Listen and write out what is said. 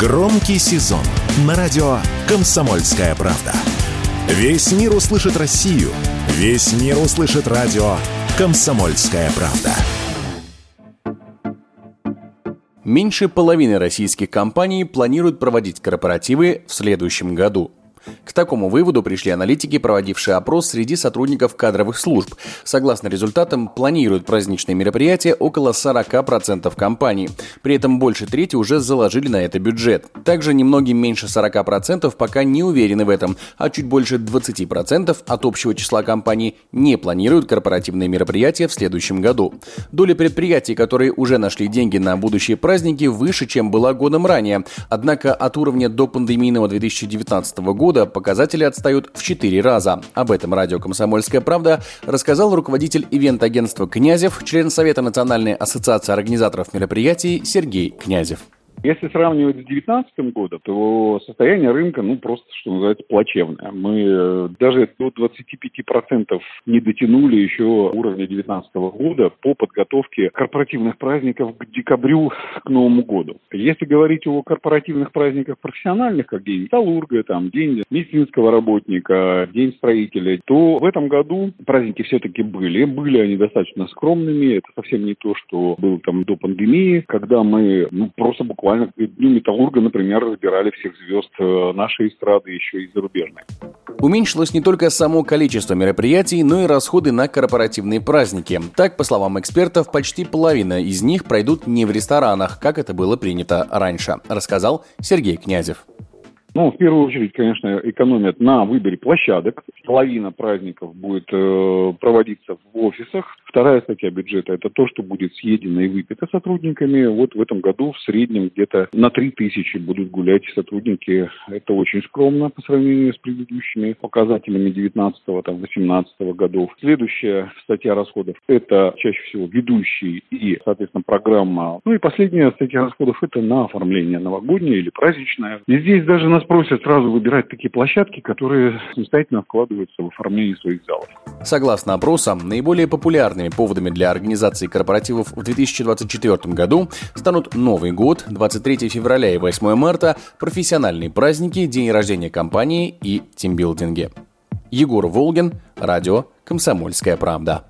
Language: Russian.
Громкий сезон на радио «Комсомольская правда». Весь мир услышит Россию. Весь мир услышит радио «Комсомольская правда». Меньше половины российских компаний планируют проводить корпоративы в следующем году – к такому выводу пришли аналитики, проводившие опрос среди сотрудников кадровых служб. Согласно результатам, планируют праздничные мероприятия около 40% компаний. При этом больше трети уже заложили на это бюджет. Также немногим меньше 40% пока не уверены в этом, а чуть больше 20% от общего числа компаний не планируют корпоративные мероприятия в следующем году. Доля предприятий, которые уже нашли деньги на будущие праздники, выше, чем была годом ранее. Однако от уровня до пандемийного 2019 года года показатели отстают в 4 раза. Об этом радио «Комсомольская правда» рассказал руководитель ивент-агентства «Князев», член Совета Национальной ассоциации организаторов мероприятий Сергей Князев. Если сравнивать с 2019 годом, то состояние рынка, ну, просто, что называется, плачевное. Мы э, даже до 25% не дотянули еще уровня 2019 года по подготовке корпоративных праздников к декабрю, к Новому году. Если говорить о корпоративных праздниках профессиональных, как День Металлурга, там, День медицинского работника, День строителя, то в этом году праздники все-таки были. Были они достаточно скромными. Это совсем не то, что было там до пандемии, когда мы ну, просто буквально буквально Металлурга, например, разбирали всех звезд э, нашей эстрады, еще и зарубежной. Уменьшилось не только само количество мероприятий, но и расходы на корпоративные праздники. Так, по словам экспертов, почти половина из них пройдут не в ресторанах, как это было принято раньше, рассказал Сергей Князев. Ну, в первую очередь, конечно, экономят на выборе площадок. Половина праздников будет э, проводиться в офисах. Вторая статья бюджета – это то, что будет съедено и выпито сотрудниками. Вот в этом году в среднем где-то на 3 тысячи будут гулять сотрудники. Это очень скромно по сравнению с предыдущими показателями 19-18 годов. Следующая статья расходов – это чаще всего ведущий и, соответственно, программа. Ну и последняя статья расходов – это на оформление новогоднее или праздничное. И здесь даже на нас просят сразу выбирать такие площадки, которые самостоятельно вкладываются в оформление своих залов. Согласно опросам, наиболее популярными поводами для организации корпоративов в 2024 году станут Новый год, 23 февраля и 8 марта, профессиональные праздники, день рождения компании и тимбилдинги. Егор Волгин, радио «Комсомольская правда».